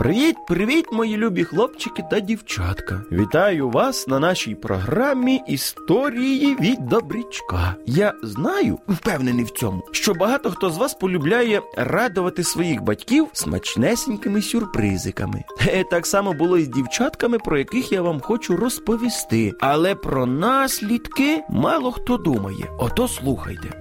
Привіт, привіт, мої любі хлопчики та дівчатка. Вітаю вас на нашій програмі Історії від Добрячка. Я знаю, впевнений в цьому, що багато хто з вас полюбляє радувати своїх батьків смачнесенькими сюрпризиками. Е, Так само було і з дівчатками, про яких я вам хочу розповісти. Але про наслідки мало хто думає. Ото слухайте.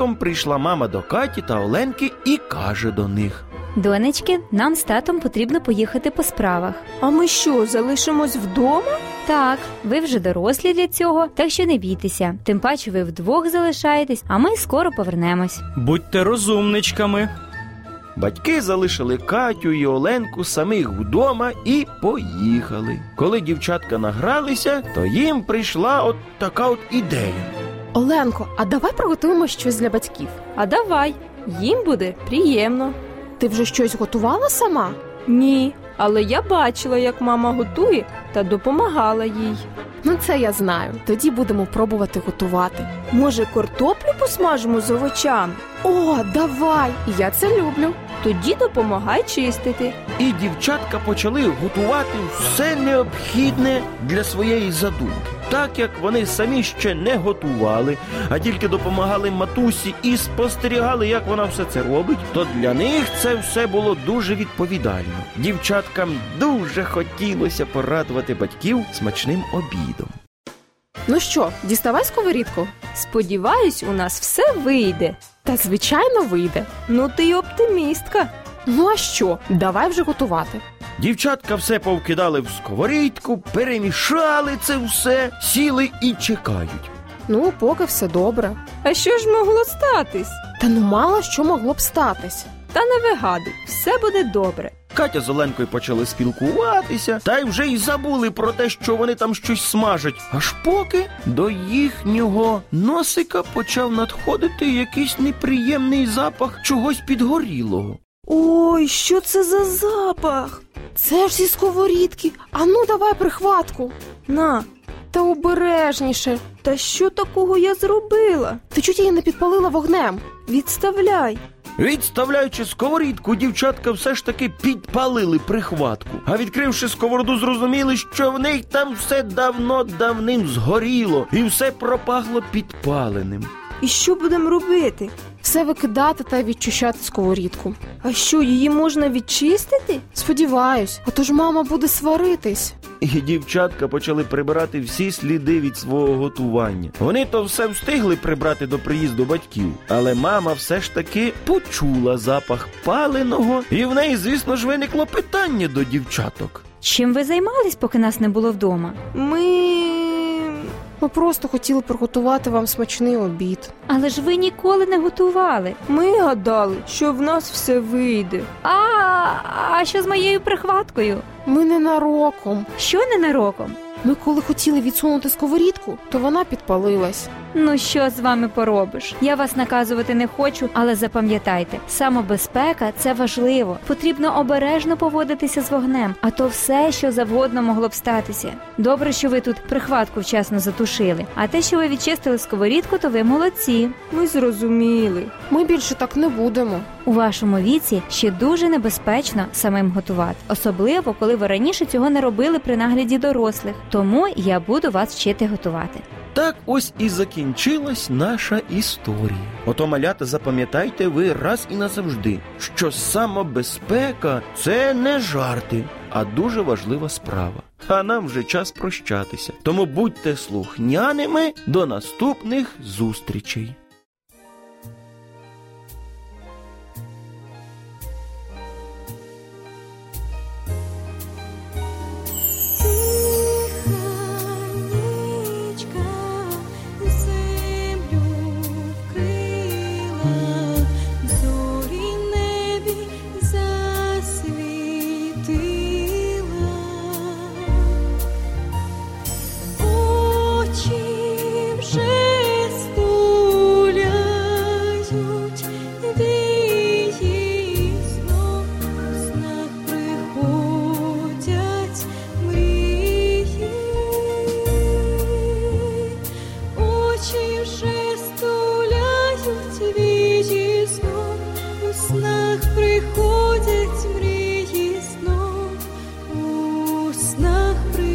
Ранком прийшла мама до Каті та Оленки і каже до них. Донечки, нам з татом потрібно поїхати по справах. А ми що, залишимось вдома? Так, ви вже дорослі для цього, так що не бійтеся. Тим паче ви вдвох залишаєтесь, а ми скоро повернемось. Будьте розумничками. Батьки залишили Катю і Оленку самих вдома і поїхали. Коли дівчатка награлися, то їм прийшла от така от ідея. Оленко, а давай приготуємо щось для батьків. А давай, їм буде приємно. Ти вже щось готувала сама? Ні, але я бачила, як мама готує та допомагала їй. Ну, це я знаю. Тоді будемо пробувати готувати. Може, картоплю посмажимо з овочами? О, давай! Я це люблю. Тоді допомагай чистити. І дівчатка почали готувати все необхідне для своєї задумки. Так як вони самі ще не готували, а тільки допомагали матусі і спостерігали, як вона все це робить, то для них це все було дуже відповідально. Дівчаткам дуже хотілося порадувати батьків смачним обідом. Ну що, діставай сковорідку? Сподіваюсь, у нас все вийде. Та звичайно вийде. Ну ти й оптимістка. Ну а що? Давай вже готувати. Дівчатка все повкидали в сковорідку, перемішали це все, сіли і чекають. Ну, поки все добре. А що ж могло статись? Та ну мало що могло б статись. Та не вигадуй, все буде добре. Катя з Оленкою почали спілкуватися, та й вже й забули про те, що вони там щось смажать. Аж поки до їхнього носика почав надходити якийсь неприємний запах чогось підгорілого. Ой, що це за запах? Це ж зі сковорідки. А ну давай прихватку. На, Та обережніше. та що такого я зробила? Ти чуть її не підпалила вогнем. Відставляй. Відставляючи сковорідку, дівчатка все ж таки підпалили прихватку. А відкривши сковороду, зрозуміли, що в них там все давно-давним згоріло, і все пропахло підпаленим. І що будемо робити? Все викидати та відчищати сковорідку. А що, її можна відчистити? Сподіваюсь, а то ж мама буде сваритись. І дівчатка почали прибирати всі сліди від свого готування. Вони то все встигли прибрати до приїзду батьків, але мама все ж таки почула запах паленого, і в неї, звісно ж, виникло питання до дівчаток. Чим ви займались, поки нас не було вдома? Ми. Ми просто хотіли приготувати вам смачний обід. Але ж ви ніколи не готували. Ми гадали, що в нас все вийде. А, а що з моєю прихваткою? Ми ненароком. Що ненароком? Ми коли хотіли відсунути сковорідку, то вона підпалилась. Ну що з вами поробиш? Я вас наказувати не хочу, але запам'ятайте, самобезпека це важливо. Потрібно обережно поводитися з вогнем, а то все, що завгодно могло б статися. Добре, що ви тут прихватку вчасно затушили. А те, що ви відчистили сковорідку, то ви молодці. Ми зрозуміли. Ми більше так не будемо. У вашому віці ще дуже небезпечно самим готувати, особливо коли ви раніше цього не робили при нагляді дорослих. Тому я буду вас вчити готувати. Так ось і закінчилась наша історія. Ото малята, запам'ятайте ви раз і назавжди, що самобезпека це не жарти, а дуже важлива справа. А нам вже час прощатися. Тому будьте слухняними до наступних зустрічей. стінах при.